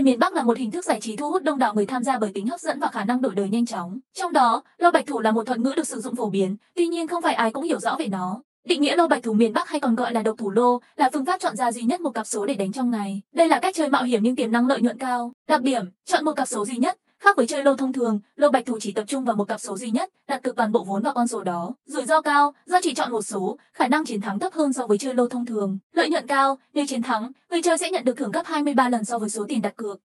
đề miền Bắc là một hình thức giải trí thu hút đông đảo người tham gia bởi tính hấp dẫn và khả năng đổi đời nhanh chóng. Trong đó, lô bạch thủ là một thuật ngữ được sử dụng phổ biến, tuy nhiên không phải ai cũng hiểu rõ về nó. Định nghĩa lô bạch thủ miền Bắc hay còn gọi là độc thủ lô là phương pháp chọn ra duy nhất một cặp số để đánh trong ngày. Đây là cách chơi mạo hiểm nhưng tiềm năng lợi nhuận cao. Đặc điểm, chọn một cặp số duy nhất, Khác với chơi lô thông thường, lô bạch thủ chỉ tập trung vào một cặp số duy nhất, đặt cược toàn bộ vốn vào con số đó. Rủi ro cao, do chỉ chọn một số, khả năng chiến thắng thấp hơn so với chơi lô thông thường. Lợi nhuận cao, nếu chiến thắng, người chơi sẽ nhận được thưởng gấp 23 lần so với số tiền đặt cược.